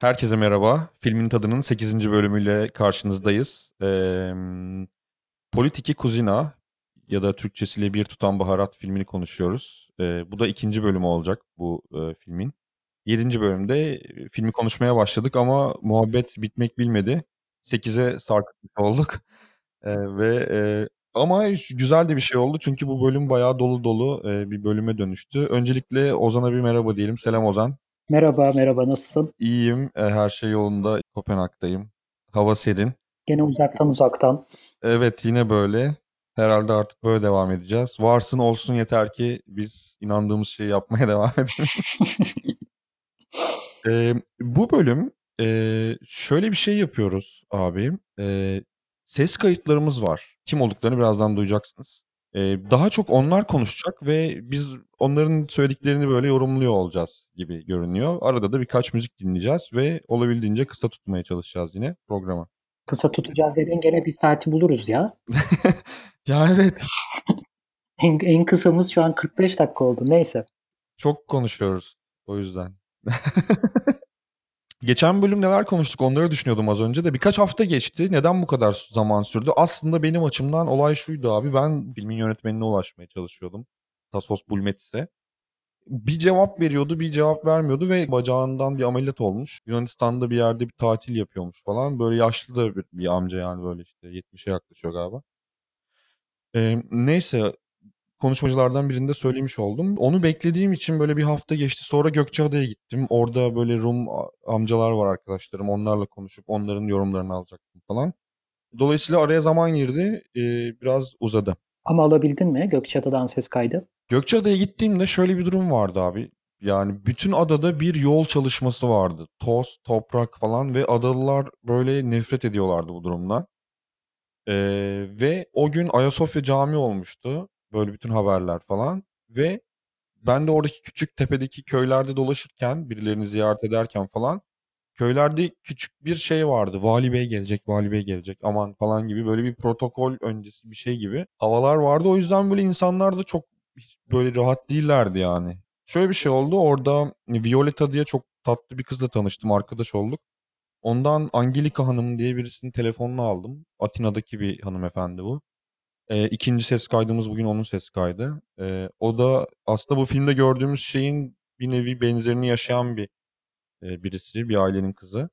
Herkese merhaba. Filmin Tadının 8. bölümüyle karşınızdayız. Emm, Politiki Kuzina ya da Türkçesiyle Bir Tutam Baharat filmini konuşuyoruz. Eee, bu da ikinci bölümü olacak bu, eee, filmin. 7. bölümde, filmi konuşmaya başladık ama muhabbet bitmek bilmedi. 8'e sarkıtmış olduk. Eee, ve, eee, ama güzel de bir şey oldu çünkü bu bölüm bayağı dolu dolu, eee, bir bölüme dönüştü. Öncelikle Ozan'a bir merhaba diyelim. Selam Ozan. Merhaba, merhaba. Nasılsın? İyiyim, eee, her şey yolunda. Kopenhag'dayım. Hava serin. Gene uzaktan uzaktan. Evet, yine böyle. Herhâlde artık böyle devam edeceğiz. Varsın olsun yeter ki biz inandığımız şeyi yapmaya devam edelim. Emm, bu bölüm, eee, şöyle bir şey yapıyoruz abi. Eee, ses kayıtlarımız var. Kim olduklarını birazdan duyacaksınız. Eee, daha çok onlar konuşacak ve biz onların söylediklerini böyle yorumluyor olacağız gibi görünüyor. Arada da birkaç müzik dinleyeceğiz ve olabildiğince kısa tutmaya çalışacağız yine programı. Kısa tutacağız dediğin gene bir saati buluruz ya. Ya, evet. En, en kısamız şu an 45 dakika oldu. Neyse. Çok konuşuyoruz o yüzden. Geçen bölüm neler konuştuk onları düşünüyordum az önce de. Birkaç hafta geçti. Neden bu kadar zaman sürdü? Aslında benim açımdan olay şuydu abi. Ben filmin yönetmenine ulaşmaya çalışıyordum. Tasos Bulmetis'e. Bir cevap veriyordu, bir cevap vermiyordu ve bacağından bir ameliyat olmuş. Yunanistan'da bir yerde bir tatil yapıyormuş falan. Böyle yaşlı da bir, bir amca yani böyle işte 70'e yaklaşıyor galiba. Eee, neyse konuşmacılardan birinde söylemiş oldum. Onu beklediğim için böyle bir hafta geçti. Sonra Gökçeada'ya gittim. Orada böyle Rum amcalar var arkadaşlarım. Onlarla konuşup onların yorumlarını alacaktım falan. Dolayısıyla araya zaman girdi. Eee, biraz uzadı. Ama alabildin mi Gökçeada'dan ses kaydı? Gökçeada'ya gittiğimde şöyle bir durum vardı abi. Yani bütün adada bir yol çalışması vardı. Toz, toprak falan ve adalılar böyle nefret ediyorlardı bu durumdan. Eee, ve o gün Ayasofya Camii olmuştu. Böyle bütün haberler falan ve ben de oradaki küçük tepedeki köylerde dolaşırken, birilerini ziyaret ederken falan köylerde küçük bir şey vardı. Vali bey gelecek, vali bey gelecek aman falan gibi böyle bir protokol öncesi bir şey gibi havalar vardı. O yüzden böyle insanlar da çok böyle rahat değillerdi yani. Şöyle bir şey oldu. Orada Violeta diye çok tatlı bir kızla tanıştım. Arkadaş olduk. Ondan Angelika Hanım diye birisinin telefonunu aldım. Atina'daki bir hanımefendi bu. Eee, 2'nci ses kaydımız bugün onun ses kaydı. Eee, o da aslında bu filmde gördüğümüz şeyin bir nevi benzerini yaşayan bir, eee, birisi, bir ailenin kızı.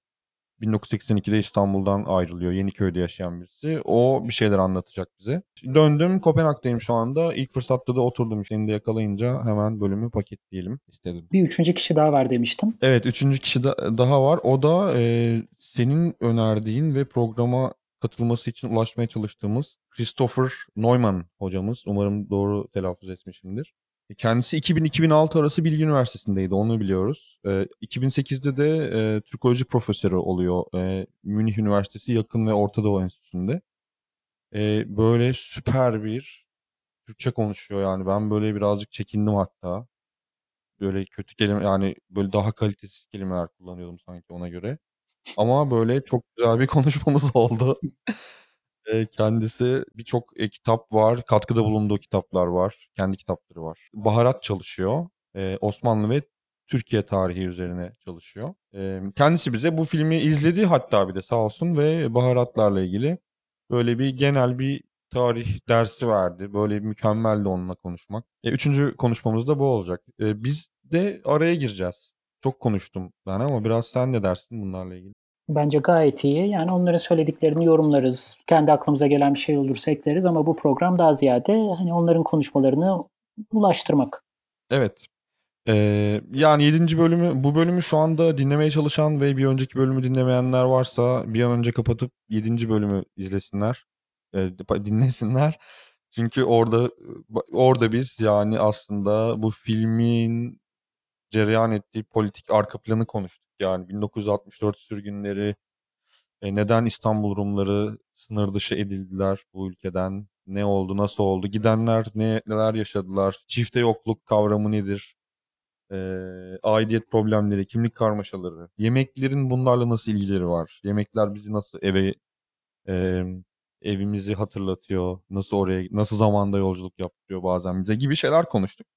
1982'de İstanbul'dan ayrılıyor. Yeniköy'de yaşayan birisi. O bir şeyler anlatacak bize. Döndüm. Kopenhag'dayım şu anda. İlk fırsatta da oturdum. Seni de yakalayınca hemen bölümü paketleyelim istedim. Bir üçüncü kişi daha var demiştin. Evet, üçüncü kişi da, daha var. O da eee, senin önerdiğin ve programa katılması için ulaşmaya çalıştığımız Christopher Neumann hocamız. Umarım doğru telaffuz etmişimdir. E, Kendisi 2000-2006 arası Bilgi Üniversitesi'ndeydi, onu biliyoruz. Eee, 2008'de de eee, Türkoloji profesörü oluyor eee, Münih Üniversitesi Yakın ve Orta Doğu Enstitüsü'nde. Eee, böyle süper bir Türkçe konuşuyor yani. Ben böyle birazcık çekindim hatta. Böyle kötü kelime yani böyle daha kalitesiz kelimeler kullanıyordum sanki ona göre. Ama böyle çok güzel bir konuşmamız oldu. Eee, kendisi birçok, eee, kitap var, katkıda bulunduğu kitaplar var, kendi kitapları var. Baharat çalışıyor. Eee, Osmanlı ve Türkiye tarihi üzerine çalışıyor. Kendisi bize bu filmi izledi hatta bir de sağ olsun ve baharatlarla ilgili böyle bir genel bir tarih dersi verdi. Böyle mükemmeldi onunla konuşmak. E, 3'üncü konuşmamız da bu olacak. Eee, biz de araya gireceğiz. Çok konuştum ben ama biraz sen ne dersin bunlarla ilgili? Bence gayet iyi. Yani onların söylediklerini yorumlarız. Kendi aklımıza gelen bir şey olursa ekleriz ama bu program daha ziyade hani onların konuşmalarını ulaştırmak. Evet. Eee, yani 7. bölümü bu bölümü şu anda dinlemeye çalışan ve bir önceki bölümü dinlemeyenler varsa bir an önce kapatıp 7. bölümü izlesinler. Pa dinlesinler. Çünkü orada, orada biz yani aslında bu filmin cereyan ettiği politik arka planı konuştuk. Yani 1964 sürgünleri, eee, neden İstanbul Rumları sınır dışı edildiler bu ülkeden, ne oldu, nasıl oldu, gidenler ne neler yaşadılar, çifte yokluk kavramı nedir? Eee, aidiyet problemleri, kimlik karmaşaları, yemeklerin bunlarla nasıl ilgileri var? Yemekler bizi nasıl eve, emm, evimizi hatırlatıyor, nasıl oraya, nasıl zamanda yolculuk yaptırıyor bazen bize gibi şeyler konuştuk.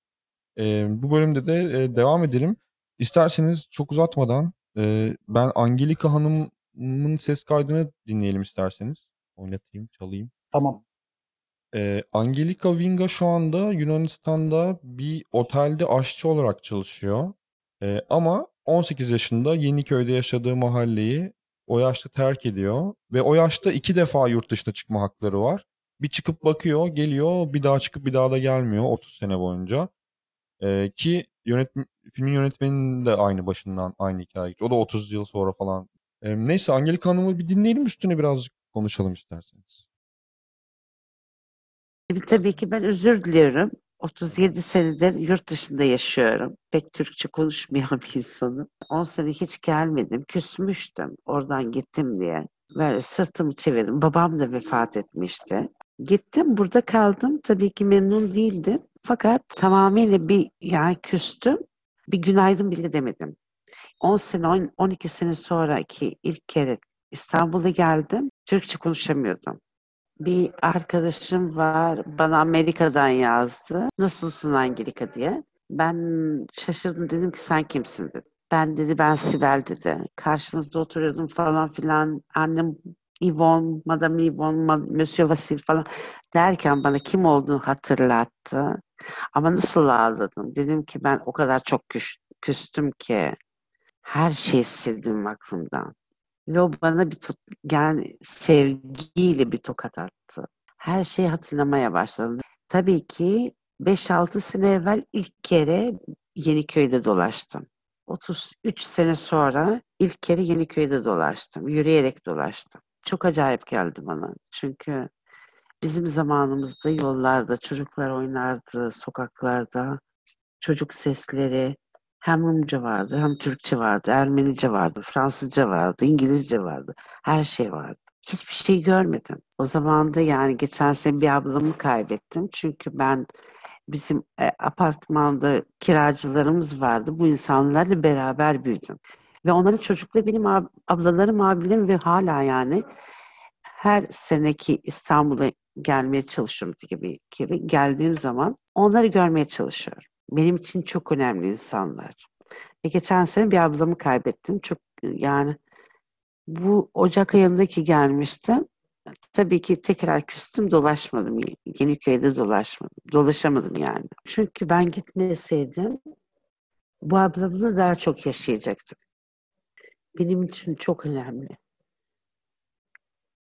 Eee, bu bölümde de eee, devam edelim. İsterseniz çok uzatmadan Ee, ben Angelika Hanım'ın ses kaydını dinleyelim isterseniz. Oynatayım, çalayım. Tamam. Ee, Angelika Vinga şu anda Yunanistan'da bir otelde aşçı olarak çalışıyor. Ee, ama 18 yaşında Yeniköy'de yaşadığı mahalleyi o yaşta terk ediyor. Ve o yaşta iki defa yurt dışına çıkma hakları var. Bir çıkıp bakıyor, geliyor, bir daha çıkıp bir daha da gelmiyor 30 sene boyunca. Ee, ki yönetm filmin yönetmeninin de aynı başından aynı hikaye. O da 30 yıl sonra falan. Ee, neyse Angelika Hanım'ı bir dinleyelim üstüne birazcık konuşalım isterseniz. Tabii ki ben özür diliyorum. 37 senedir yurt dışında yaşıyorum. Pek Türkçe konuşmayan bir insanım. 10 sene hiç gelmedim. Küsmüştüm oradan gittim diye. Böyle sırtımı çevirdim. Babam da vefat etmişti. Gittim burada kaldım. Tabii ki memnun değildim. Fakat tamamıyla bir yani küstüm. Bir günaydın bile demedim. 10 sene, 12 sene sonraki ilk kere İstanbul'a geldim. Türkçe konuşamıyordum. Bir arkadaşım var, bana Amerika'dan yazdı. Nasılsın Angelika diye. Ben şaşırdım dedim ki sen kimsin dedim. Ben dedi ben Sibel dedi. Karşınızda oturuyordum falan filan. Annem Yvonne, Madame Yvonne, Monsieur Vasil falan derken bana kim olduğunu hatırlattı. Ama nasıl ağladım? Dedim ki ben o kadar çok küs, küstüm ki her şeyi sildim aklımdan. Ve o bana bir tut, yani sevgiyle bir tokat attı. Her şeyi hatırlamaya başladım. Tabii ki 5-6 sene evvel ilk kere Yeniköy'de dolaştım. 33 sene sonra ilk kere Yeniköy'de dolaştım. Yürüyerek dolaştım. Çok acayip geldi bana. Çünkü bizim zamanımızda yollarda çocuklar oynardı, sokaklarda. Çocuk sesleri, hem Rumca vardı, hem Türkçe vardı, Ermenice vardı, Fransızca vardı, İngilizce vardı. Her şey vardı. Hiçbir şey görmedim. O zaman da yani geçen sene bir ablamı kaybettim. Çünkü ben bizim e, apartmanda kiracılarımız vardı. Bu insanlarla beraber büyüdüm. Ve onların çocukları benim ab ablalarım, abilerim ve hala yani her seneki İstanbul'a gelmeye çalışıyorum gibi, gibi geldiğim zaman onları görmeye çalışıyorum. Benim için çok önemli insanlar. Ve geçen sene bir ablamı kaybettim. Çok yani bu Ocak ayındaki gelmiştim. Tabii ki tekrar küstüm dolaşmadım. Yeniköy'de dolaşmadım. Dolaşamadım yani. Çünkü ben gitmeseydim bu ablamla daha çok yaşayacaktık. Benim için çok önemli.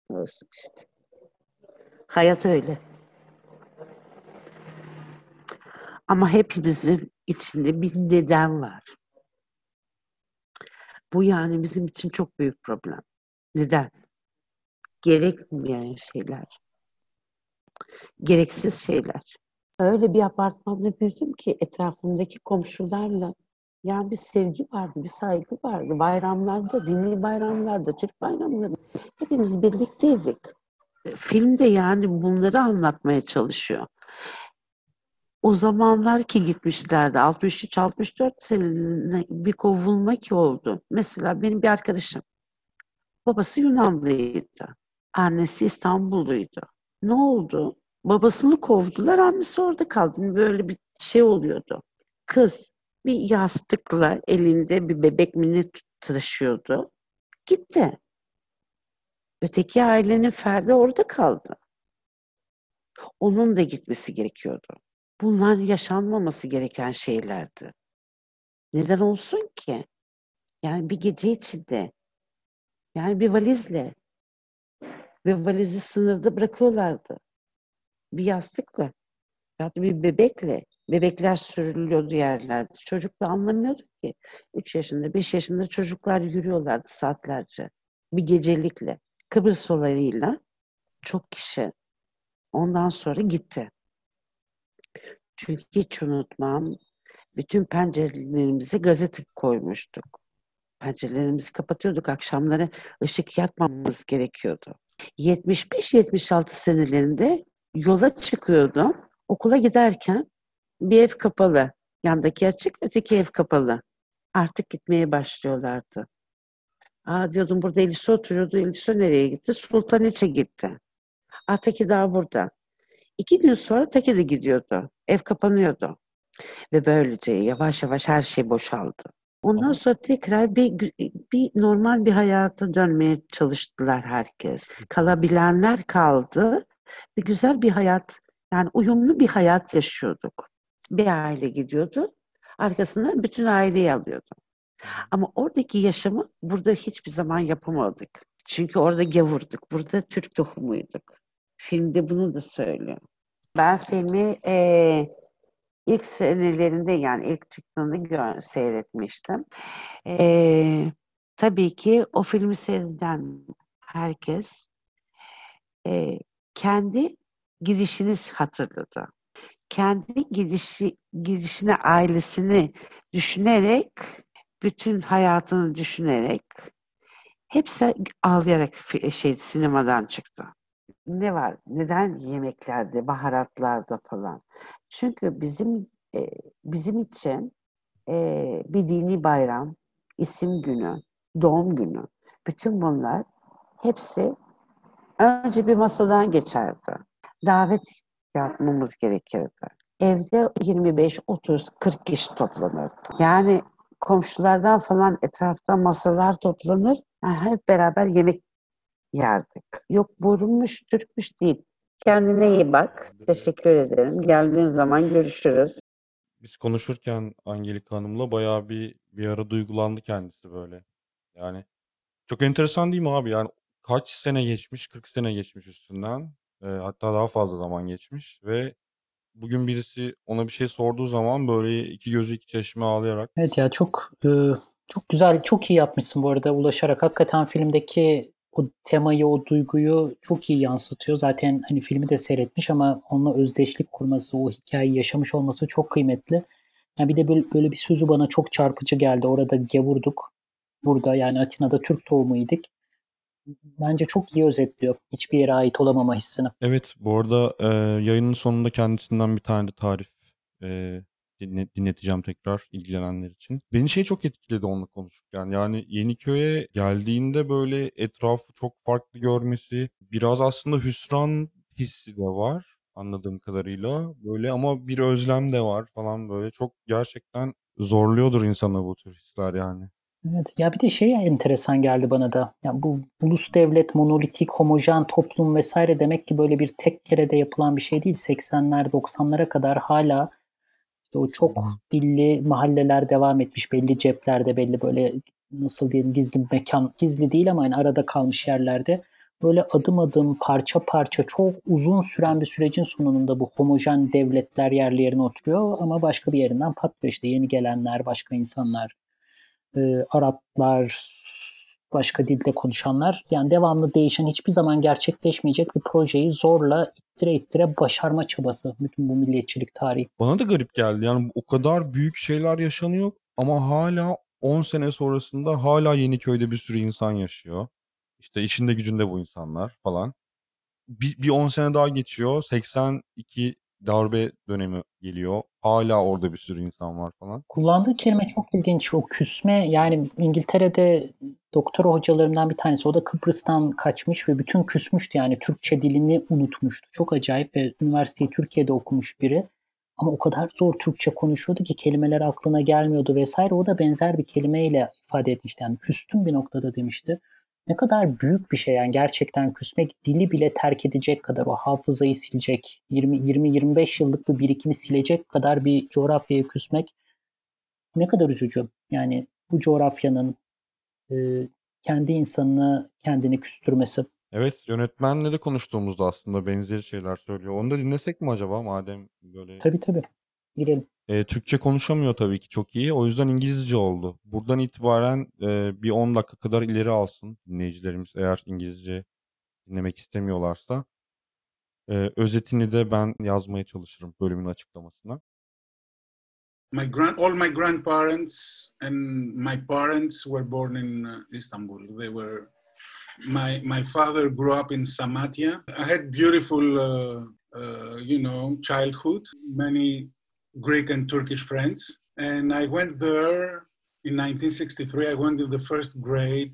Olsun işte. Hayat öyle. Ama hepimizin içinde bir neden var. Bu yani bizim için çok büyük problem. Neden? Gerekmeyen şeyler. Gereksiz şeyler. Öyle bir apartmanda büyüdüm ki etrafımdaki komşularla yani bir sevgi vardı, bir saygı vardı. Bayramlarda, dini bayramlarda, Türk bayramlarında hepimiz birlikteydik. Filmde yani bunları anlatmaya çalışıyor o zamanlar ki gitmişlerdi 63-64 senelerinde bir kovulma ki oldu. Mesela benim bir arkadaşım babası Yunanlıydı. Annesi İstanbulluydu. Ne oldu? Babasını kovdular, annesi orada kaldı. Böyle bir şey oluyordu. Kız bir yastıkla elinde bir bebek mini taşıyordu. Gitti. Öteki ailenin ferdi orada kaldı. Onun da gitmesi gerekiyordu. Bunlar yaşanmaması gereken şeylerdi. Neden olsun ki? Yani bir gece içinde, yani bir valizle ve valizi sınırda bırakıyorlardı. Bir yastıkla, ya da bir bebekle. Bebekler sürülüyordu yerlerde. Çocuk da anlamıyordu ki. Üç yaşında, beş yaşında çocuklar yürüyorlardı saatlerce. Bir gecelikle. Kıbrıs olayıyla çok kişi ondan sonra gitti. Çünkü hiç unutmam, bütün pencerelerimize gazete koymuştuk. Pencerelerimizi kapatıyorduk, akşamları ışık yakmamamız gerekiyordu. 75-76 senelerinde yola çıkıyordum. Okula giderken bir ev kapalı. Yandaki açık, öteki ev kapalı. Artık gitmeye başlıyorlardı. Aa diyordum burada Elisa oturuyordu. Elisa nereye gitti? Sultaniç'e gitti. Aa Taki daha burada. İki gün sonra Taki de gidiyordu. Ev kapanıyordu. Ve böylece yavaş yavaş her şey boşaldı. Ondan sonra tekrar bir, bir normal bir hayata dönmeye çalıştılar herkes. Kalabilenler kaldı. Bir güzel bir hayat, yani uyumlu bir hayat yaşıyorduk. Bir aile gidiyordu, arkasından bütün aileyi alıyordu. Ama oradaki yaşamı burada hiçbir zaman yapamadık. Çünkü orada gavurduk, burada Türk tohumuyduk. Filmde bunu da söylüyor. Ben filmi eee ilk senelerinde yani ilk çıktığında gör, seyretmiştim. Ee, tabii ki o filmi seyreden herkes e, kendi gidişini hatırladı. Kendi gidişi, gidişini, ailesini düşünerek, bütün hayatını düşünerek hepsi ağlayarak şey sinemadan çıktı ne var? Neden yemeklerde, baharatlarda falan? Çünkü bizim e, bizim için e, bir dini bayram, isim günü, doğum günü, bütün bunlar hepsi önce bir masadan geçerdi. Davet yapmamız gerekirdi. Evde 25, 30, 40 kişi toplanırdı. Yani komşulardan falan etrafta masalar toplanır. Yani hep beraber yemek yerdik. Yok burunmuş, Türkmüş değil. Kendine iyi bak. Teşekkür ederim. Geldiğin zaman görüşürüz. Biz konuşurken Angelika Hanım'la bayağı bir bir ara duygulandı kendisi böyle. Yani çok enteresan değil mi abi? Yani kaç sene geçmiş? 40 sene geçmiş üstünden. Ee, hatta daha fazla zaman geçmiş ve bugün birisi ona bir şey sorduğu zaman böyle iki gözü iki çeşme ağlayarak Evet ya çok e, çok güzel, çok iyi yapmışsın bu arada ulaşarak. Hakikaten filmdeki o temayı, o duyguyu çok iyi yansıtıyor. Zaten hani filmi de seyretmiş ama onunla özdeşlik kurması, o hikayeyi yaşamış olması çok kıymetli. Yani bir de böyle, böyle bir sözü bana çok çarpıcı geldi. Orada gavurduk. Burada yani Atina'da Türk doğumuydik. Bence çok iyi özetliyor hiçbir yere ait olamama hissini. Evet, bu arada e, yayının sonunda kendisinden bir tane de tarif e, dinleteceğim tekrar ilgilenenler için. Beni şey çok etkiledi onunla konuşurken. Yani Yeniköy'e geldiğinde böyle etrafı çok farklı görmesi, biraz aslında hüsran hissi de var anladığım kadarıyla. Böyle ama bir özlem de var falan böyle. Çok gerçekten zorluyordur insanı bu tür hisler yani. Evet ya bir de şey enteresan geldi bana da. Ya bu ulus devlet, monolitik, homojen toplum vesaire demek ki böyle bir tek kerede yapılan bir şey değil. 80'ler 90'lara kadar hala işte o çok dilli mahalleler devam etmiş. Belli ceplerde, belli böyle nasıl diyelim gizli mekan, gizli değil ama yani arada kalmış yerlerde böyle adım adım parça parça çok uzun süren bir sürecin sonunda bu homojen devletler yerli yerine oturuyor ama başka bir yerinden patlıyor işte yeni gelenler, başka insanlar, e, Araplar, başka dilde konuşanlar yani devamlı değişen hiçbir zaman gerçekleşmeyecek bir projeyi zorla ittire ittire başarma çabası bütün bu milliyetçilik tarihi. Bana da garip geldi. Yani o kadar büyük şeyler yaşanıyor ama hala 10 sene sonrasında hala Yeniköy'de bir sürü insan yaşıyor. İşte işinde gücünde bu insanlar falan. Bir, bir 10 sene daha geçiyor. 82 darbe dönemi geliyor. Hala orada bir sürü insan var falan. Kullandığı kelime çok ilginç. O küsme yani İngiltere'de doktora hocalarımdan bir tanesi. O da Kıbrıs'tan kaçmış ve bütün küsmüştü. Yani Türkçe dilini unutmuştu. Çok acayip ve üniversiteyi Türkiye'de okumuş biri. Ama o kadar zor Türkçe konuşuyordu ki kelimeler aklına gelmiyordu vesaire. O da benzer bir kelimeyle ifade etmişti. Yani küstüm bir noktada demişti. Ne kadar büyük bir şey yani gerçekten küsmek dili bile terk edecek kadar o hafızayı silecek 20-25 yıllık bir birikimi silecek kadar bir coğrafyaya küsmek ne kadar üzücü. Yani bu coğrafyanın e, kendi insanını kendini küstürmesi. Evet yönetmenle de konuştuğumuzda aslında benzeri şeyler söylüyor. Onu da dinlesek mi acaba madem böyle? Tabii tabii. Girelim. E, Türkçe konuşamıyor tabii ki çok iyi. O yüzden İngilizce oldu. Buradan itibaren e, bir 10 dakika kadar ileri alsın dinleyicilerimiz eğer İngilizce dinlemek istemiyorlarsa. E, özetini de ben yazmaya çalışırım bölümün açıklamasına. My grand, all my grandparents and my parents were born in uh, Istanbul. They were my my father grew up in Samatya. I had beautiful, uh, uh, you know, childhood. Many Greek and Turkish friends. And I went there in 1963. I went in the first grade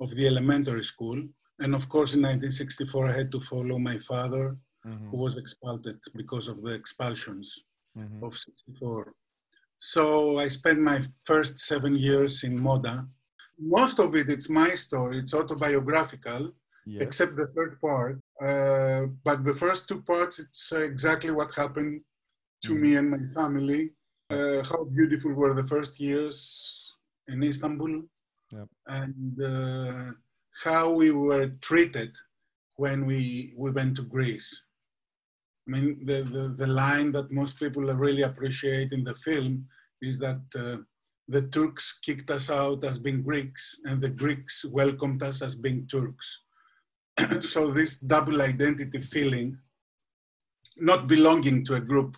of the elementary school. And of course, in 1964, I had to follow my father, mm-hmm. who was expelled because of the expulsions mm-hmm. of 64. So I spent my first seven years in Moda. most of it it's my story. It's autobiographical, Yes. except the third part. Uh, but the first two parts, it's exactly what happened to Mhm. me and my family. Uh, how beautiful were the first years in Istanbul, Yep. and uh, how we were treated when we we went to Greece. I mean, the, the, the line that most people really appreciate in the film is that uh, the Turks kicked us out as being Greeks, and the Greeks welcomed us as being Turks. so this double identity feeling, not belonging to a group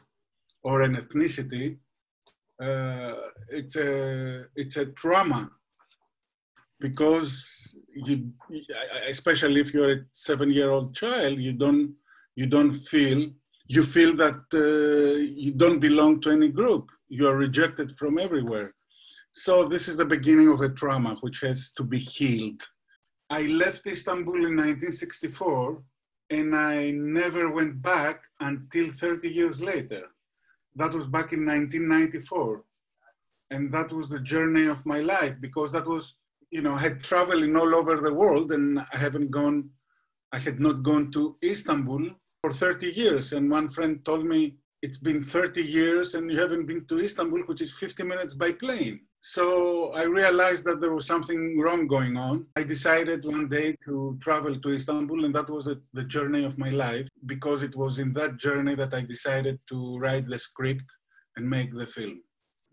or an ethnicity, uh, it's a it's a trauma because you, especially if you're a seven-year-old child, you don't you don't feel you feel that uh, you don't belong to any group. You are rejected from everywhere. So this is the beginning of a trauma which has to be healed. I left Istanbul in 1964 and I never went back until 30 years later. That was back in 1994. And that was the journey of my life because that was, you know, I had traveling all over the world and I haven't gone, I had not gone to Istanbul for 30 years. And one friend told me, it's been 30 years and you haven't been to Istanbul, which is 50 minutes by plane. So I realized that there was something wrong going on. I decided one day to travel to Istanbul, and that was the, journey of my life because it was in that journey that I decided to write the script and make the film.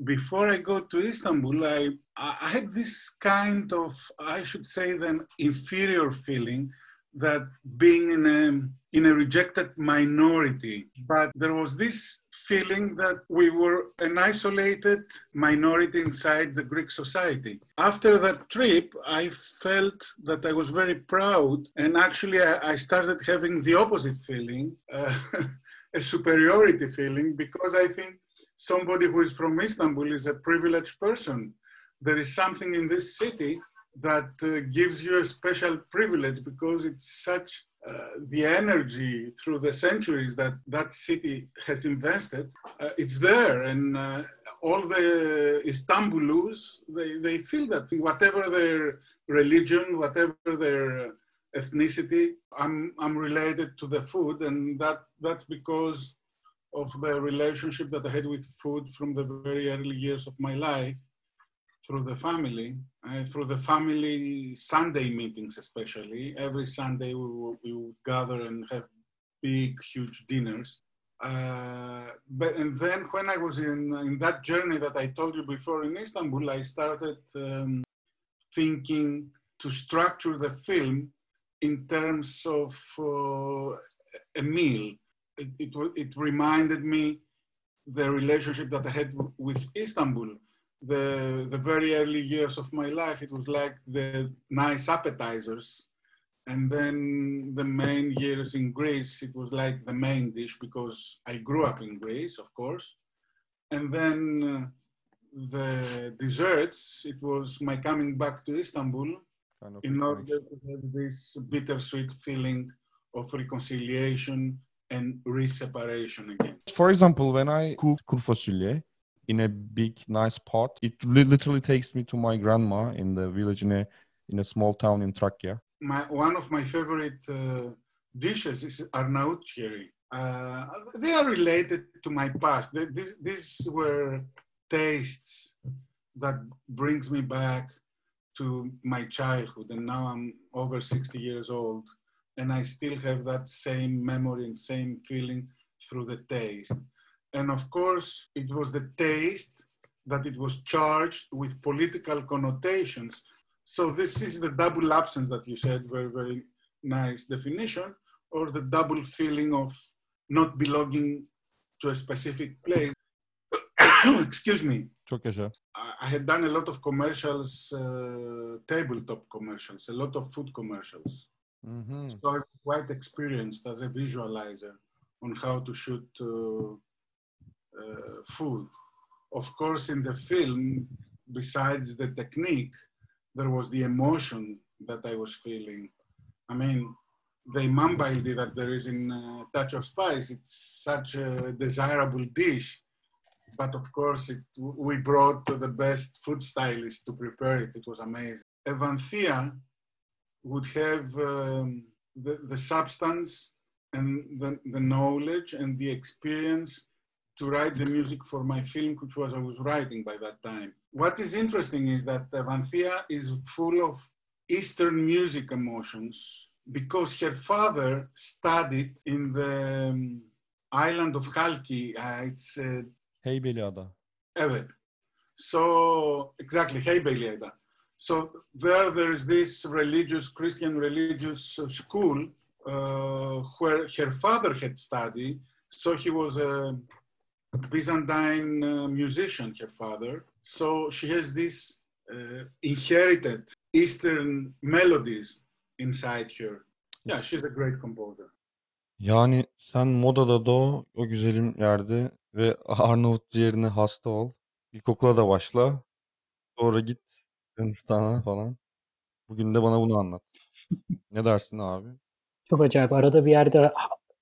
Before I go to Istanbul, I, I had this kind of, I should say, then inferior feeling that being in a, in a rejected minority, but there was this feeling that we were an isolated minority inside the Greek society. After that trip, I felt that I was very proud, and actually, I, I started having the opposite feeling uh, a superiority feeling, because I think somebody who is from Istanbul is a privileged person. There is something in this city that uh, gives you a special privilege because it's such uh, the energy through the centuries that that city has invested uh, it's there. And uh, all the istanbulus they, they feel that whatever their religion whatever their ethnicity i'm i'm related to the food. And that that's because of the relationship that i had with food from the very early years of my life through the family, uh, through the family Sunday meetings, especially. Every Sunday we would, we would gather and have big, huge dinners. Uh, but and then when I was in in that journey that I told you before in Istanbul, I started um, thinking to structure the film in terms of uh, a meal. It, it, it reminded me the relationship that I had with Istanbul the the very early years of my life it was like the nice appetizers. And then the main years in greece it was like the main dish because i grew up in greece of course. And then uh, the desserts it was my coming back to istanbul Kind of in order to have this bittersweet feeling of reconciliation and re-separation again. For example, when I cook kuru fasulye in a big, nice pot, it li- literally takes me to my grandma in the village in a in a small town in Trakya. my, one of my favorite uh, dishes is Arnautcheri. Uh, they are related to my past. They- These, these were tastes that brings me back to my childhood. And now I'm over 60 years old and I still have that same memory and same feeling through the taste. And of course, it was the taste that it was charged with political connotations so this is the double absence that you said, very, very nice definition, or the double feeling of not belonging to a specific place. Excuse me. Yaşa. I had done a lot of commercials, uh, tabletop commercials, a lot of food commercials. Mhm. So I'm quite experienced as a visualizer on how to shoot uh, food. Of course, in the film, besides the technique, there was the emotion that I was feeling. I mean, the imambaldi that there is in uh, Touch of Spice, it's such a desirable dish. But of course, it, we brought the best food stylist to prepare it. It was amazing. Evanthea would have um, the, the substance and the, the knowledge and the experience to write the music for my film, which was I was writing by that time. What is interesting is that Evanthea is full of Eastern music emotions because her father studied in the um, island of Halki. Uh, it's uh, Heybeliada. Evet. So exactly, Heybeliada. So there, there is this religious Christian religious school uh, where her father had studied. So he was a Byzantine uh, musician, her father. So she has these uh, inherited Eastern melodies inside her. Yeah, she's a great composer. Yani sen modada doğ, o güzelim yerde ve Arnavut ciğerine hasta ol. İlkokula da başla. Sonra git Yunanistan'a falan. Bugün de bana bunu anlat. Ne dersin abi? Çok acayip. Arada bir yerde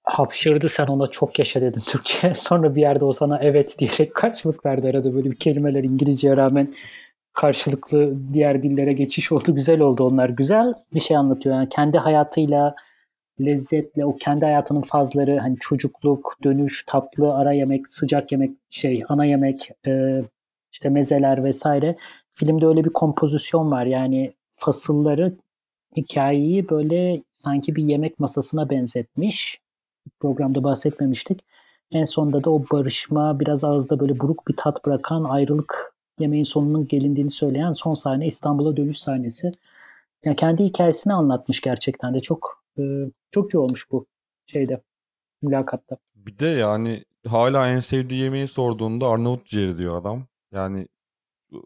hapşırdı sen ona çok yaşa dedin Türkçe. Sonra bir yerde o sana evet diyerek karşılık verdi. Arada böyle bir kelimeler İngilizceye rağmen karşılıklı diğer dillere geçiş oldu. Güzel oldu onlar. Güzel bir şey anlatıyor. Yani kendi hayatıyla lezzetle o kendi hayatının fazları hani çocukluk, dönüş, tatlı, ara yemek, sıcak yemek, şey ana yemek, e, işte mezeler vesaire. Filmde öyle bir kompozisyon var. Yani fasılları hikayeyi böyle sanki bir yemek masasına benzetmiş. Programda bahsetmemiştik. En sonunda da o barışma biraz ağızda böyle buruk bir tat bırakan ayrılık yemeğin sonunun gelindiğini söyleyen son sahne İstanbul'a dönüş sahnesi. Yani kendi hikayesini anlatmış gerçekten de çok e, çok iyi olmuş bu şeyde mülakatta. Bir de yani hala en sevdiği yemeği sorduğunda Arnavut ciğeri diyor adam. Yani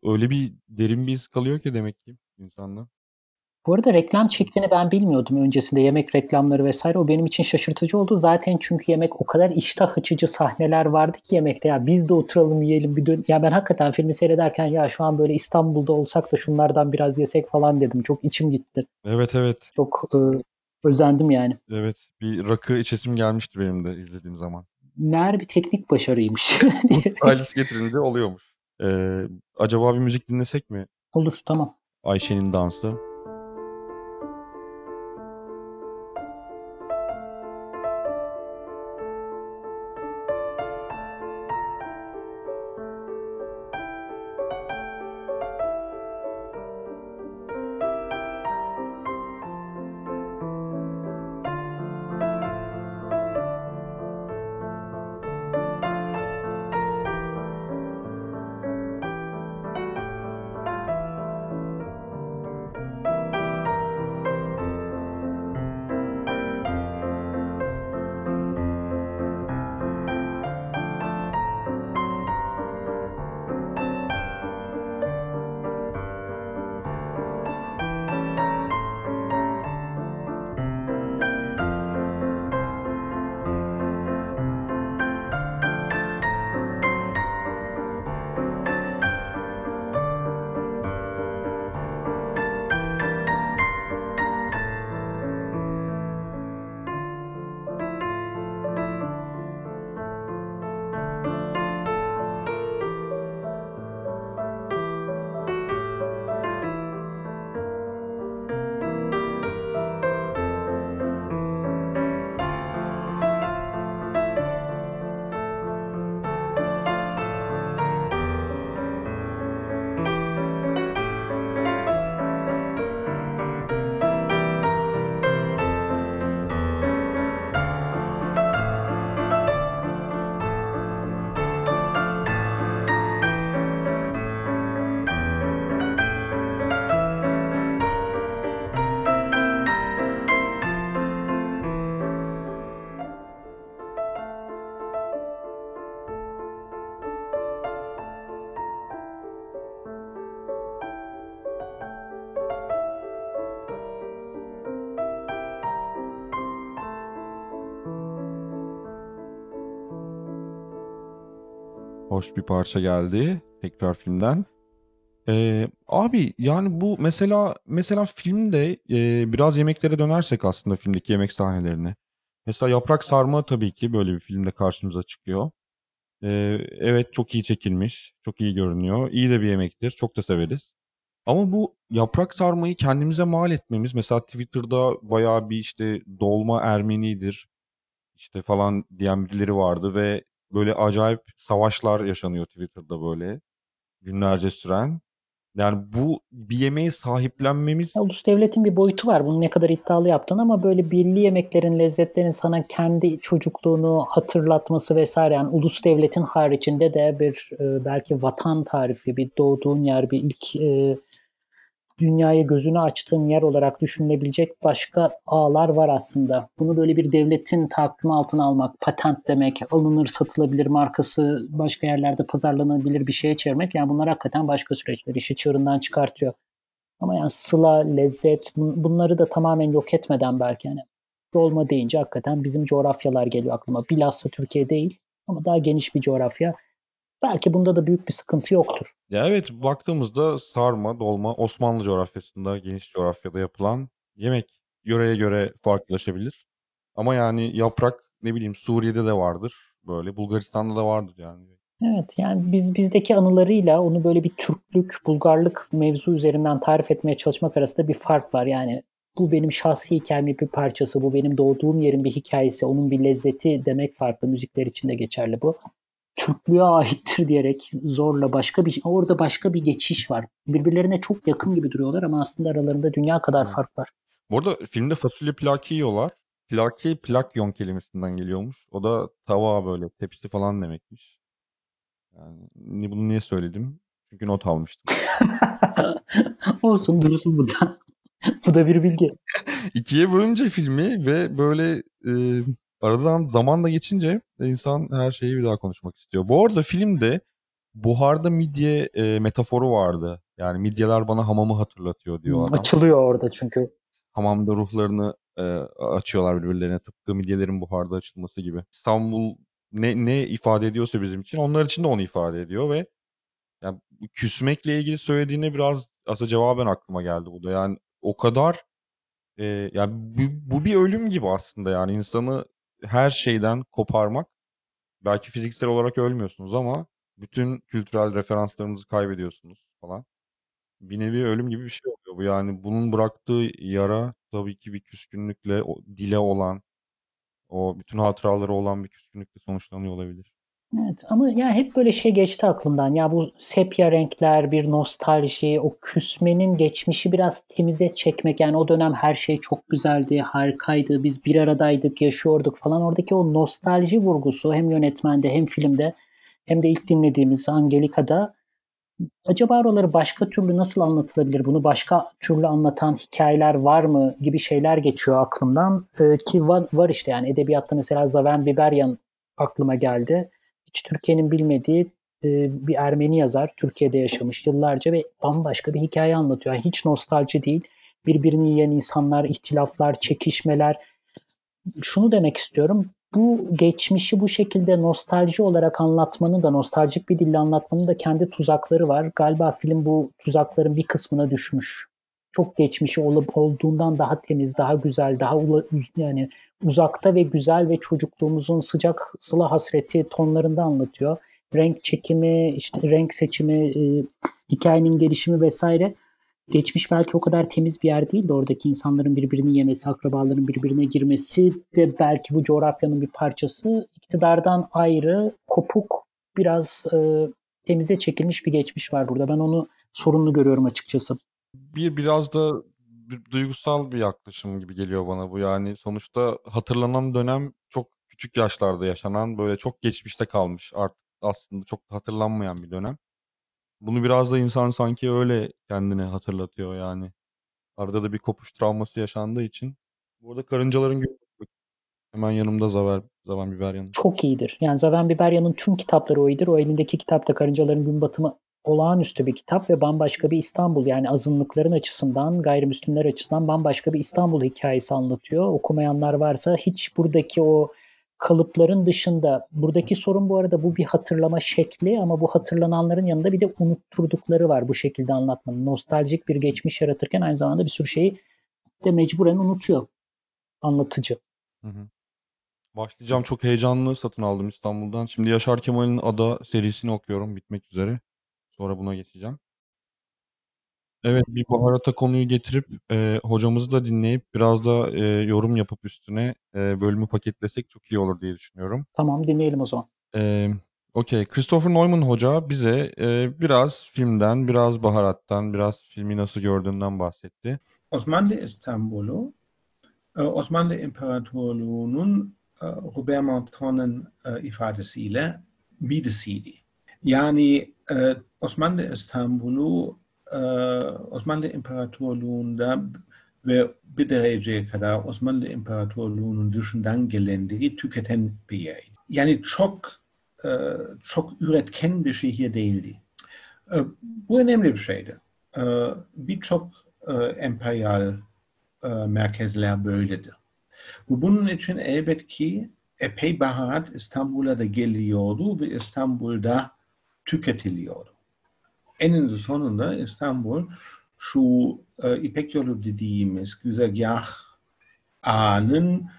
öyle bir derin bir his kalıyor ki demek ki insanda. Bu arada reklam çektiğini ben bilmiyordum öncesinde yemek reklamları vesaire. O benim için şaşırtıcı oldu. Zaten çünkü yemek o kadar iştah açıcı sahneler vardı ki yemekte. Ya biz de oturalım yiyelim bir dön. Ya ben hakikaten filmi seyrederken ya şu an böyle İstanbul'da olsak da şunlardan biraz yesek falan dedim. Çok içim gitti. Evet evet. Çok e, özendim yani. Evet. Bir rakı içesim gelmişti benim de izlediğim zaman. Meğer bir teknik başarıymış. Halis getirince oluyormuş. Ee, acaba bir müzik dinlesek mi? Olur tamam. Ayşe'nin dansı. Hoş bir parça geldi tekrar filmden. Ee, abi yani bu mesela mesela filmde e, biraz yemeklere dönersek aslında filmdeki yemek sahnelerine. Mesela Yaprak Sarma tabii ki böyle bir filmde karşımıza çıkıyor. Ee, evet çok iyi çekilmiş, çok iyi görünüyor. İyi de bir yemektir, çok da severiz. Ama bu yaprak sarmayı kendimize mal etmemiz mesela Twitter'da bayağı bir işte dolma Ermenidir işte falan diyen birileri vardı ve böyle acayip savaşlar yaşanıyor Twitter'da böyle günlerce süren. Yani bu bir yemeği sahiplenmemiz ulus devletin bir boyutu var. Bunu ne kadar iddialı yaptın ama böyle belli yemeklerin, lezzetlerin sana kendi çocukluğunu hatırlatması vesaire. Yani ulus devletin haricinde de bir e, belki vatan tarifi, bir doğduğun yer, bir ilk e, dünyaya gözünü açtığın yer olarak düşünülebilecek başka ağlar var aslında. Bunu böyle bir devletin tahakkümü altına almak, patent demek, alınır satılabilir markası başka yerlerde pazarlanabilir bir şeye çevirmek yani bunlar hakikaten başka süreçler. işi çığırından çıkartıyor. Ama yani sıla, lezzet bun- bunları da tamamen yok etmeden belki yani dolma deyince hakikaten bizim coğrafyalar geliyor aklıma. Bilhassa Türkiye değil ama daha geniş bir coğrafya. Belki bunda da büyük bir sıkıntı yoktur. Ya evet baktığımızda sarma, dolma Osmanlı coğrafyasında, geniş coğrafyada yapılan yemek. Yöreye göre farklılaşabilir. Ama yani yaprak ne bileyim Suriye'de de vardır. Böyle Bulgaristan'da da vardır yani. Evet yani biz bizdeki anılarıyla onu böyle bir Türklük, Bulgarlık mevzu üzerinden tarif etmeye çalışmak arasında bir fark var. Yani bu benim şahsi hikayemin bir parçası, bu benim doğduğum yerin bir hikayesi, onun bir lezzeti demek farklı. Müzikler için de geçerli bu. Türklüğe aittir diyerek zorla başka bir orada başka bir geçiş var. Birbirlerine çok yakın gibi duruyorlar ama aslında aralarında dünya kadar Evet. fark var. Bu arada filmde fasulye plaki yiyorlar. Plaki plakyon kelimesinden geliyormuş. O da tava böyle tepsi falan demekmiş. Yani ni- bunu niye söyledim? Çünkü not almıştım. Olsun dursun bu da. bu da bir bilgi. İkiye bölünce filmi ve böyle e, aradan zaman da geçince insan her şeyi bir daha konuşmak istiyor. Bu arada filmde buharda midye e, metaforu vardı. Yani midyeler bana hamamı hatırlatıyor diyor adam. Açılıyor orada çünkü. Hamamda ruhlarını e, açıyorlar birbirlerine tıpkı midyelerin buharda açılması gibi. İstanbul ne ne ifade ediyorsa bizim için onlar için de onu ifade ediyor ve yani küsmekle ilgili söylediğine biraz aslında cevaben aklıma geldi bu da. Yani o kadar e, yani bu, bu bir ölüm gibi aslında yani insanı her şeyden koparmak. Belki fiziksel olarak ölmüyorsunuz ama bütün kültürel referanslarınızı kaybediyorsunuz falan. Bir nevi ölüm gibi bir şey oluyor bu. Yani bunun bıraktığı yara tabii ki bir küskünlükle, o dile olan, o bütün hatıraları olan bir küskünlükle sonuçlanıyor olabilir. Evet ama ya hep böyle şey geçti aklımdan. Ya bu sepya renkler, bir nostalji, o küsmenin geçmişi biraz temize çekmek. Yani o dönem her şey çok güzeldi, harikaydı. Biz bir aradaydık, yaşıyorduk falan. Oradaki o nostalji vurgusu hem yönetmende hem filmde hem de ilk dinlediğimiz Angelika'da acaba oraları başka türlü nasıl anlatılabilir? Bunu başka türlü anlatan hikayeler var mı gibi şeyler geçiyor aklımdan. Ee, ki var, var işte yani edebiyatta mesela Zaven Biberyan aklıma geldi hiç Türkiye'nin bilmediği e, bir Ermeni yazar. Türkiye'de yaşamış yıllarca ve bambaşka bir hikaye anlatıyor. Yani hiç nostalji değil. Birbirini yiyen insanlar, ihtilaflar, çekişmeler. Şunu demek istiyorum. Bu geçmişi bu şekilde nostalji olarak anlatmanın da, nostaljik bir dille anlatmanın da kendi tuzakları var. Galiba film bu tuzakların bir kısmına düşmüş. Çok geçmişi olup olduğundan daha temiz, daha güzel, daha yani uzakta ve güzel ve çocukluğumuzun sıcak sıla hasreti tonlarında anlatıyor. Renk çekimi, işte renk seçimi, e, hikayenin gelişimi vesaire. Geçmiş belki o kadar temiz bir yer değil de oradaki insanların birbirini yemesi, akrabaların birbirine girmesi de belki bu coğrafyanın bir parçası. İktidardan ayrı, kopuk, biraz e, temize çekilmiş bir geçmiş var burada. Ben onu sorunlu görüyorum açıkçası. Bir biraz da bir duygusal bir yaklaşım gibi geliyor bana bu. Yani sonuçta hatırlanan dönem çok küçük yaşlarda yaşanan böyle çok geçmişte kalmış artık aslında çok hatırlanmayan bir dönem. Bunu biraz da insan sanki öyle kendine hatırlatıyor yani. Arada da bir kopuş travması yaşandığı için. Bu arada karıncaların gün hemen yanımda Zaver, Zaven Biberyan'ın. Çok iyidir. Yani Zaven Biberyan'ın tüm kitapları o iyidir. O elindeki kitapta Karıncaların Gün Batımı olağanüstü bir kitap ve bambaşka bir İstanbul yani azınlıkların açısından, gayrimüslimler açısından bambaşka bir İstanbul hikayesi anlatıyor. Okumayanlar varsa hiç buradaki o kalıpların dışında buradaki sorun bu arada bu bir hatırlama şekli ama bu hatırlananların yanında bir de unutturdukları var bu şekilde anlatmanın. Nostaljik bir geçmiş yaratırken aynı zamanda bir sürü şeyi de mecburen unutuyor anlatıcı. Hı hı. Başlayacağım çok heyecanlı satın aldım İstanbul'dan. Şimdi Yaşar Kemal'in Ada serisini okuyorum bitmek üzere. Sonra buna geçeceğim. Evet, bir baharata konuyu getirip, eee, hocamızı da dinleyip biraz da, eee, yorum yapıp üstüne, eee, bölümü paketlesek çok iyi olur diye düşünüyorum. Tamam dinleyelim o zaman. Emm, okay. Christopher Neumann Hoca bize, eee, biraz filmden, biraz baharattan, biraz filmi nasıl gördüğünden bahsetti. Osmanlı İstanbul'u e, Osmanlı İmparatorluğu'nun e, Robert Montand'ın e, ifadesiyle midesiydi. Yani e, Osmanlı İstanbul'u e, Osmanlı İmparatorluğu'nda ve bir dereceye kadar Osmanlı İmparatorluğu'nun dışından gelenleri tüketen bir yer. Yani çok e, çok üretken bir şehir değildi. Bu önemli bir şeydi. E, Birçok e, emperyal merkezler böyledir. Bu bunun için elbet ki epey baharat İstanbul'a da geliyordu ve İstanbul'da tüketiliyordu. Eninde sonunda İstanbul şu e, İpek yolu dediğimiz güzergah ağının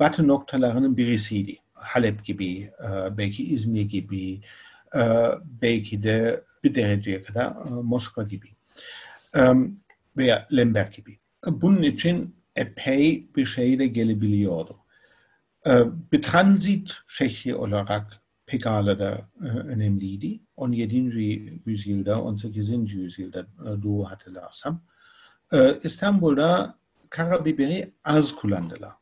batı noktalarının birisiydi. Halep gibi, e, belki İzmir gibi, e, belki de bir dereceye kadar e, Moskva gibi e, veya Lemberg gibi. Bunun için epey bir şey de gelebiliyordu. E, bir transit şehri olarak Pekala da e, önemliydi. 17. yüzyılda, 18. yüzyılda e, doğu hatırlarsam. E, İstanbul'da karabiberi az kullandılar.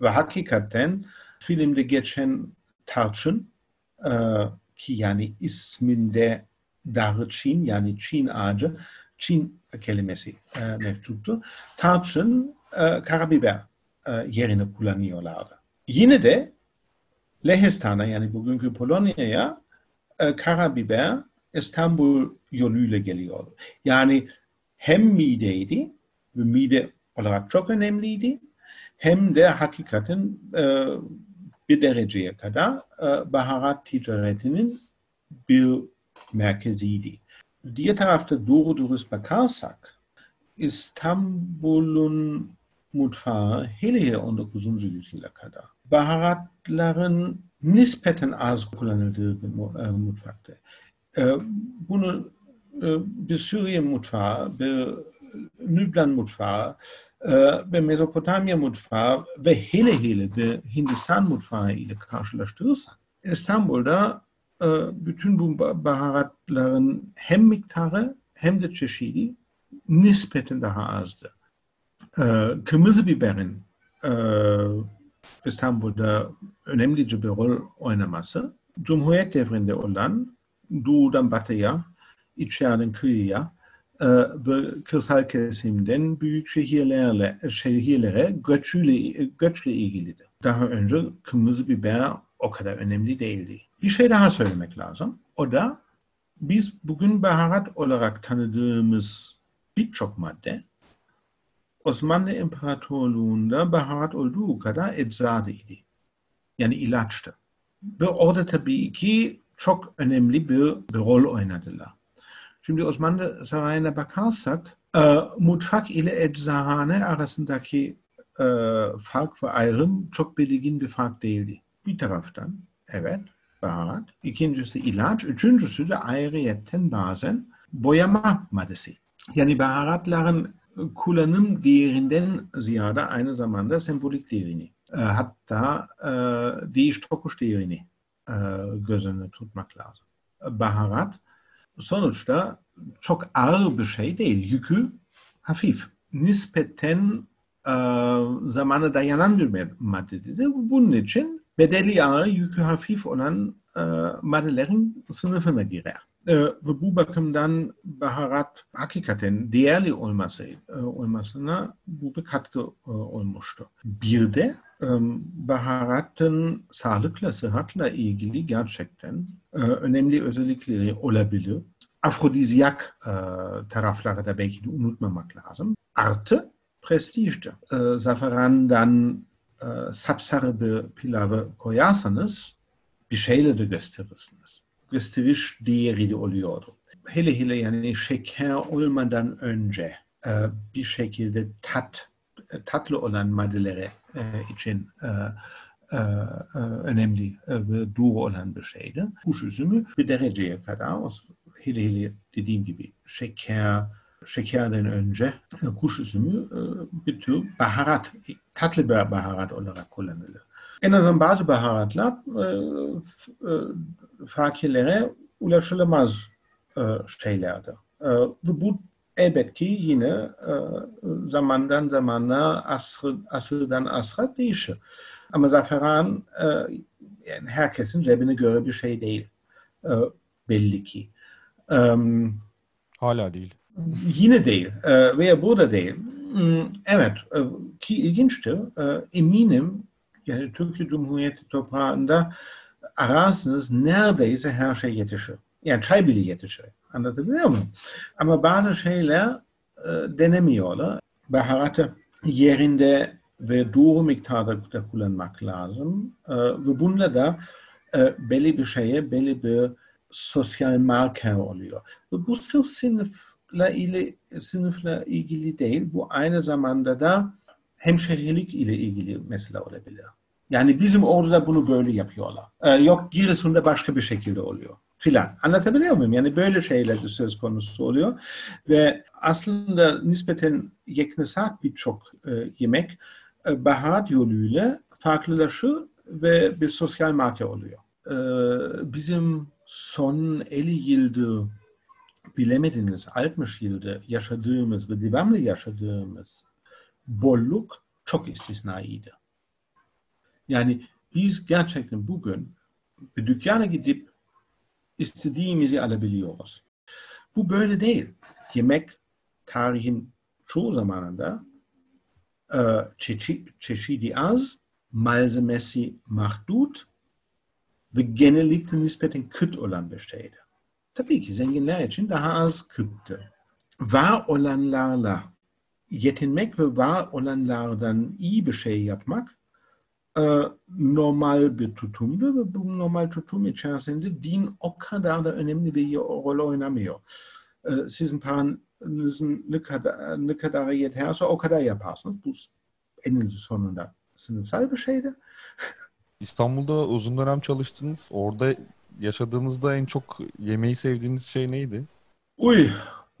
Ve hakikaten filmde geçen tarçın e, ki yani isminde darçin yani Çin ağacı, Çin kelimesi e, mevcuttu. Tarçın e, karabiber e, yerine kullanıyorlardı. Yine de Lehistan'a yani bugünkü Polonya'ya e, karabiber İstanbul yoluyla geliyordu. Yani hem mideydi ve mide olarak çok önemliydi hem de hakikaten e, bir dereceye kadar e, baharat ticaretinin bir merkeziydi. Diğer tarafta doğru dürüst bakarsak İstanbul'un mutfağı hele hele 19. yüzyıla kadar baharatların nispeten az kullanıldığı bir mutfakta. Bunu bir Suriye mutfağı, bir Nüblan mutfağı, bir Mezopotamya mutfağı ve hele hele bir Hindistan mutfağı ile karşılaştırırsak İstanbul'da bütün bu baharatların hem miktarı hem de çeşidi nispeten daha azdı. Kırmızı biberin İstanbul'da önemli bir rol oynaması, Cumhuriyet devrinde olan doğudan batıya, içeriden kıyıya e, ve kırsal kesimden büyük şehirlerle, şehirlere göçüyle, göçle ilgilidir. Daha önce kırmızı biber o kadar önemli değildi. Bir şey daha söylemek lazım. O da biz bugün baharat olarak tanıdığımız birçok madde Osmanlı İmparatorluğu'nda baharat olduğu kadar eczadeydi. Yani ilaçtı. Ve orada tabii ki çok önemli bir, bir rol oynadılar. Şimdi Osmanlı Sarayı'na bakarsak e, mutfak ile eczahane arasındaki e, fark ve ayrım çok belirgin bir fark değildi. Bir taraftan evet baharat, ikincisi ilaç, üçüncüsü de ayrıyetten bazen boyama maddesi. Yani baharatların kullanım değerinden ziyade aynı zamanda sembolik değerini e, hatta e, değiş tokuş değerini e, göz önüne tutmak lazım. Baharat sonuçta çok ağır bir şey değil. Yükü hafif. Nispeten zamana dayanan bir maddedir. Bunun için bedeli ağır, yükü hafif olan maddelerin sınıfına girer. Ve bu bakımdan baharat hakikaten değerli olması, e, olmasına bu bir katkı olmuştu. Bir de e, baharatın sağlıkla, sıhhatla ilgili gerçekten önemli özellikleri olabilir. Afrodizyak e, tarafları da belki de unutmamak lazım. Artı prestijdir. E, zaferandan e, sapsarı bir pilavı koyarsanız bir şeyle de gösterirsiniz. Gösteriş değeri de oluyordu. Hele hele yani şeker olmadan önce e, bir şekilde tat, tatlı olan maddeleri e, için e, e, e, önemli ve doğru olan bir şeydi. Kuş üzümü bir dereceye kadar hele hele dediğim gibi şeker, şekerden önce e, kuş üzümü e, bir tür baharat, tatlı bir baharat olarak kullanılır. En azından bazı baharatlar e, e, fakirlere ulaşılamaz e, şeylerdir. E, ve bu elbette ki yine zamandan zamana, asr, asırdan asra değişir. Ama zaferan yani herkesin cebine göre bir şey değil. Belli ki. Hala değil. Yine değil veya burada değil. Hmm, Evet ki ilginçtir. Eminim yani Türkiye Cumhuriyeti toprağında ararsanız neredeyse her şey yetişir. Yani çay bile yetişir. Anlatabiliyor muyum? Ama bazı şeyler e, denemiyorlar. Baharatı yerinde ve doğru miktarda da kullanmak lazım. E, ve bunda da e, belli bir şeye belli bir sosyal marker oluyor. Ve bu sırf sınıfla ilgili, sınıfla ilgili değil, bu aynı zamanda da hemşehrilik ile ilgili mesele olabilir. Yani bizim orada da bunu böyle yapıyorlar. Ee, yok Giresun'da başka bir şekilde oluyor filan. Anlatabiliyor muyum? Yani böyle şeyler de söz konusu oluyor. Ve aslında nispeten yeknesak birçok e, yemek e, baharat yoluyla farklılaşıyor ve bir sosyal marka oluyor. E, bizim son 50 yıldır bilemediğimiz 60 yılda yaşadığımız ve devamlı yaşadığımız bolluk çok istisnaiydi. Yani biz gerçekten bugün bir dükkana gidip istediğimizi alabiliyoruz. Bu böyle değil. Yemek tarihin çoğu zamanında e, çeşi, çeşidi az, malzemesi mahdut ve genellikle nispeten kıt olan bir şeydi. Tabii ki zenginler için daha az kıttı. Var olanlarla yetinmek ve var olanlardan iyi bir şey yapmak e, normal bir tutumdu ve bu normal tutum içerisinde din o kadar da önemli bir rol oynamıyor. E, sizin paranızın ne kadar, ne kadar yeterse o kadar yaparsınız. Bu eninde sonunda sınıfsal bir şeydi. İstanbul'da uzun dönem çalıştınız. Orada yaşadığınızda en çok yemeği sevdiğiniz şey neydi? Uy,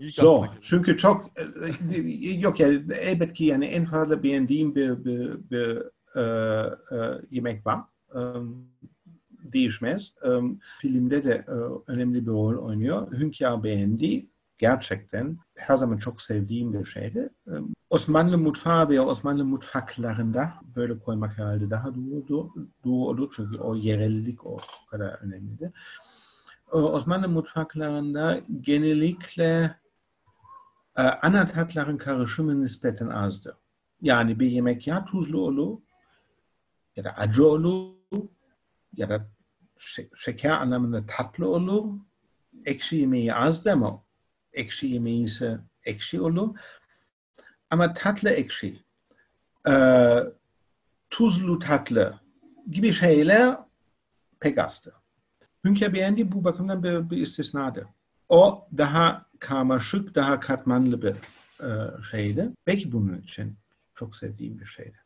İlk gelen. çünkü çok e, yok yani elbette ki yani en fazla beğendiğim bir, bir, bir e, e, yemek var. E, değişmez. E, filmde de e, önemli bir rol oynuyor. Hünkâr beğendi. Gerçekten her zaman çok sevdiğim bir şeydi. E, Osmanlı mutfağı ve Osmanlı mutfaklarında böyle koymak herhalde daha doğru, doğru olur. Çünkü o yerellik o kadar önemliydi. E, Osmanlı mutfaklarında genellikle e, ana tatların karışımı nispeten azdı. Yani bir yemek ya tuzlu olur ya da acı olur ya da şe- şeker anlamında tatlı olur. Ekşi yemeği azdı ama ekşi yemeği ise ekşi olur. Ama tatlı ekşi, e, tuzlu tatlı gibi şeyler pek azdı. Hünkar beğendi bu bakımdan bir, bir istisnadır. O daha karmaşık, daha katmanlı bir e, şeydi. Belki bunun için çok sevdiğim bir şeydi.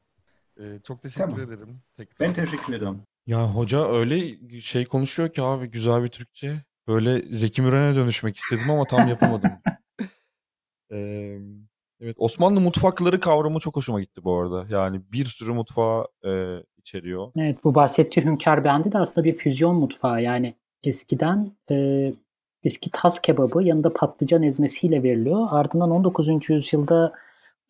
Ee, çok teşekkür Tamam. ederim. Tekrar. Ben teşekkür ederim. Ya hoca öyle şey konuşuyor ki abi güzel bir Türkçe. Böyle Zeki Müren'e dönüşmek istedim ama tam yapamadım. Ee, evet Osmanlı mutfakları kavramı çok hoşuma gitti bu arada. Yani bir sürü mutfağı e, içeriyor. Evet bu bahsettiği Hünkar Bendi de aslında bir füzyon mutfağı. Yani eskiden e, eski tas kebabı yanında patlıcan ezmesiyle veriliyor. Ardından 19. yüzyılda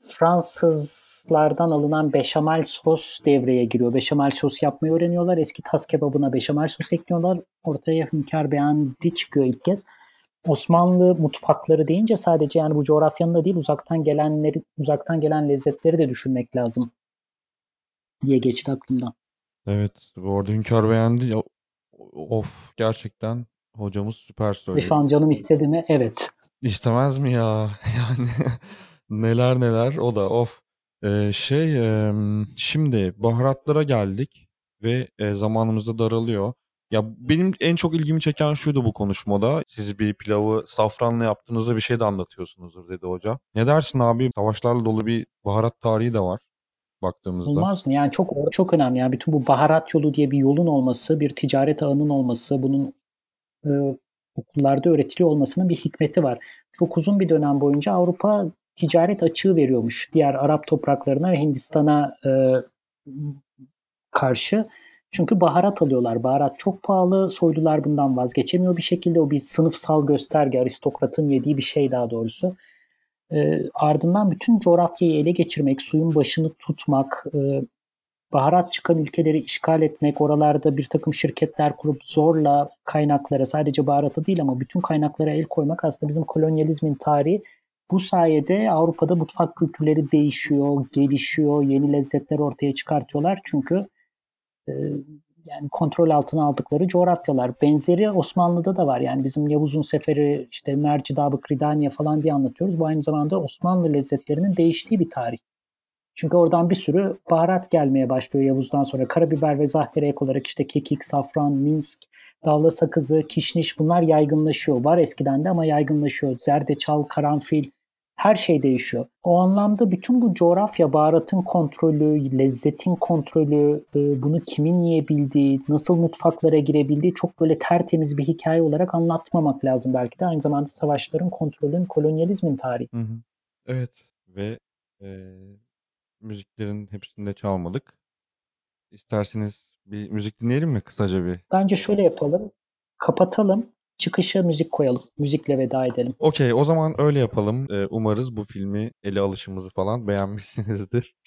Fransızlardan alınan beşamel sos devreye giriyor. Beşamel sos yapmayı öğreniyorlar. Eski tas kebabına beşamel sos ekliyorlar. Ortaya Hünkar Bendi çıkıyor ilk kez. Osmanlı mutfakları deyince sadece yani bu coğrafyanın da değil uzaktan gelenleri uzaktan gelen lezzetleri de düşünmek lazım diye geçti aklımdan. Evet bu arada Hünkar beğendi. Of gerçekten hocamız süper söylüyor. şu an canım istedi mi? Evet. İstemez mi ya? Yani neler neler o da of. Ee, şey em, şimdi baharatlara geldik ve e, zamanımız da daralıyor. Ya benim en çok ilgimi çeken şuydu bu konuşmada. Siz bir pilavı safranla yaptığınızda bir şey de anlatıyorsunuzdur dedi hoca. Ne dersin abi? Savaşlarla dolu bir baharat tarihi de var baktığımızda. Olmaz mı? Yani çok çok önemli. Yani bütün bu baharat yolu diye bir yolun olması, bir ticaret ağının olması, bunun e, okullarda öğretiliyor olmasının bir hikmeti var. çok uzun bir dönem boyunca Avrupa ticaret açığı veriyormuş diğer Arap topraklarına ve Hindistan'a e, karşı. Çünkü baharat alıyorlar. Baharat çok pahalı. Soylular bundan vazgeçemiyor bir şekilde. O bir sınıfsal gösterge. Aristokratın yediği bir şey daha doğrusu. E, ardından bütün coğrafyayı ele geçirmek, suyun başını tutmak, e, baharat çıkan ülkeleri işgal etmek, oralarda bir takım şirketler kurup zorla kaynaklara sadece baharatı değil ama bütün kaynaklara el koymak aslında bizim kolonyalizmin tarihi. Bu sayede Avrupa'da mutfak kültürleri değişiyor, gelişiyor, yeni lezzetler ortaya çıkartıyorlar. Çünkü e, yani kontrol altına aldıkları coğrafyalar. Benzeri Osmanlı'da da var. Yani bizim Yavuz'un seferi işte Mercidabı, Kridaniye falan diye anlatıyoruz. Bu aynı zamanda Osmanlı lezzetlerinin değiştiği bir tarih. Çünkü oradan bir sürü baharat gelmeye başlıyor Yavuz'dan sonra. Karabiber ve zahtere ek olarak işte kekik, safran, minsk, davla sakızı, kişniş bunlar yaygınlaşıyor. Var eskiden de ama yaygınlaşıyor. Zerdeçal, karanfil her şey değişiyor. O anlamda bütün bu coğrafya, baharatın kontrolü, lezzetin kontrolü, e, bunu kimin yiyebildiği, nasıl mutfaklara girebildiği çok böyle tertemiz bir hikaye olarak anlatmamak lazım belki de. Aynı zamanda savaşların kontrolün, kolonyalizmin tarihi. Evet ve e, müziklerin hepsini de çalmadık. İsterseniz bir müzik dinleyelim mi kısaca bir? Bence şöyle yapalım. Kapatalım. Çıkışa müzik koyalım. Müzikle veda edelim. Okey o zaman öyle yapalım. Ee, umarız bu filmi ele alışımızı falan beğenmişsinizdir.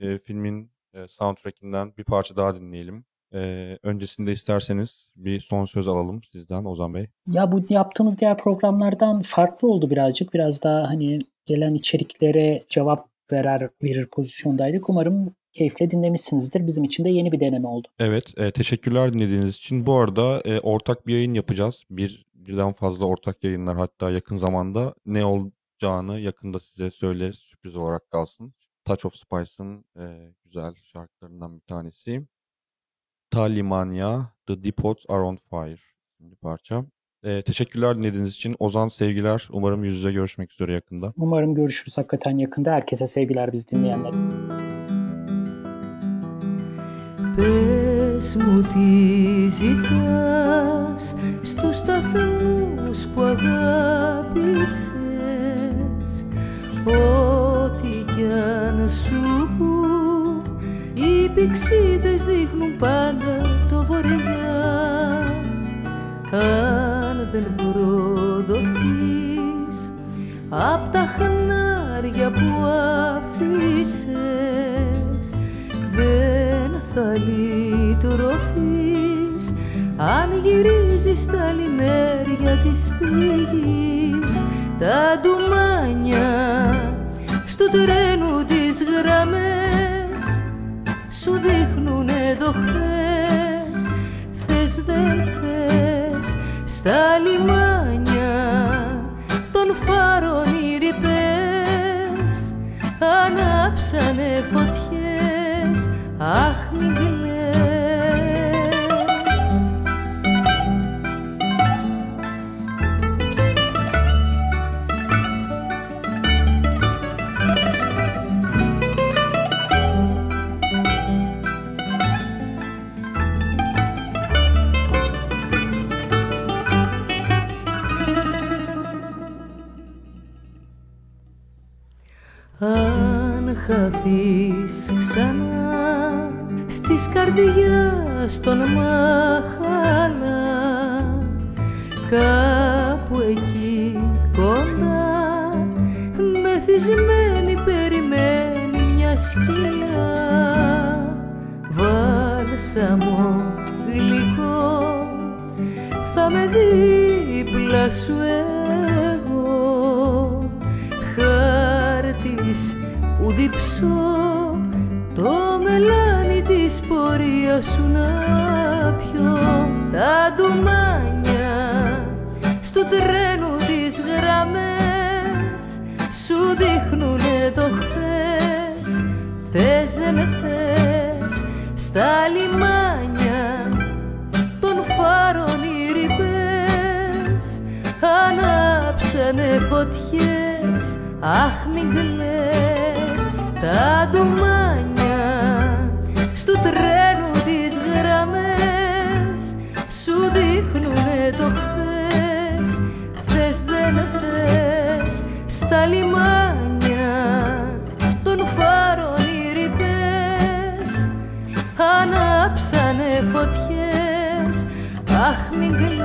Ee, filmin e, soundtrackinden bir parça daha dinleyelim. Ee, öncesinde isterseniz bir son söz alalım sizden Ozan Bey. Ya bu yaptığımız diğer programlardan farklı oldu birazcık. Biraz daha hani gelen içeriklere cevap verer verir pozisyondaydık. Umarım keyifle dinlemişsinizdir. Bizim için de yeni bir deneme oldu. Evet, e, teşekkürler dinlediğiniz için. Bu arada e, ortak bir yayın yapacağız. Bir birden fazla ortak yayınlar hatta yakın zamanda ne olacağını yakında size söyle sürpriz olarak kalsın. Touch of Spice'ın e, güzel şarkılarından bir tanesi. Talimanya, The Depots Are On Fire bir parça. E, teşekkürler dinlediğiniz için. Ozan sevgiler. Umarım yüz yüze görüşmek üzere yakında. Umarım görüşürüz hakikaten yakında. Herkese sevgiler biz dinleyenler. Πες μου τι ζητάς στους σταθμούς που αγάπησες Ό,τι κι αν σου πουν οι πηξίδες δείχνουν πάντα το βορειά Αν δεν προδοθείς. Απ' τα χνάρια που αφήσες δεν θα λυτρωθείς. Αν γυρίζεις τα λιμέρια της πληγής τα ντουμάνια στο τρένου τις γραμμές σου δείχνουνε το χθες. Θες δεν θες στα λιμάνια των φάρων οι ρηπές ανάψανε φωτιές. Αχ χαθείς ξανά στις καρδιάς των μαχάλα κάπου εκεί κοντά μεθυσμένη περιμένει μια σκιά βάλσαμο γλυκό θα με δίπλα σου που διψώ το μελάνι της πορείας σου να πιω τα ντουμάνια στο τρένο τις γραμμές. Σου δείχνουνε το χθες θες δεν θες στα λιμάνια των φάρων οι ρηπές. Ανάψανε φωτιές αχ μην κλαις τα ντουμάνια στου τρένου τις γραμμές σου δείχνουνε το χθες. Θες δεν θες στα λιμάνια των φάρων οι ρηπές. Ανάψανε φωτιές αχ μην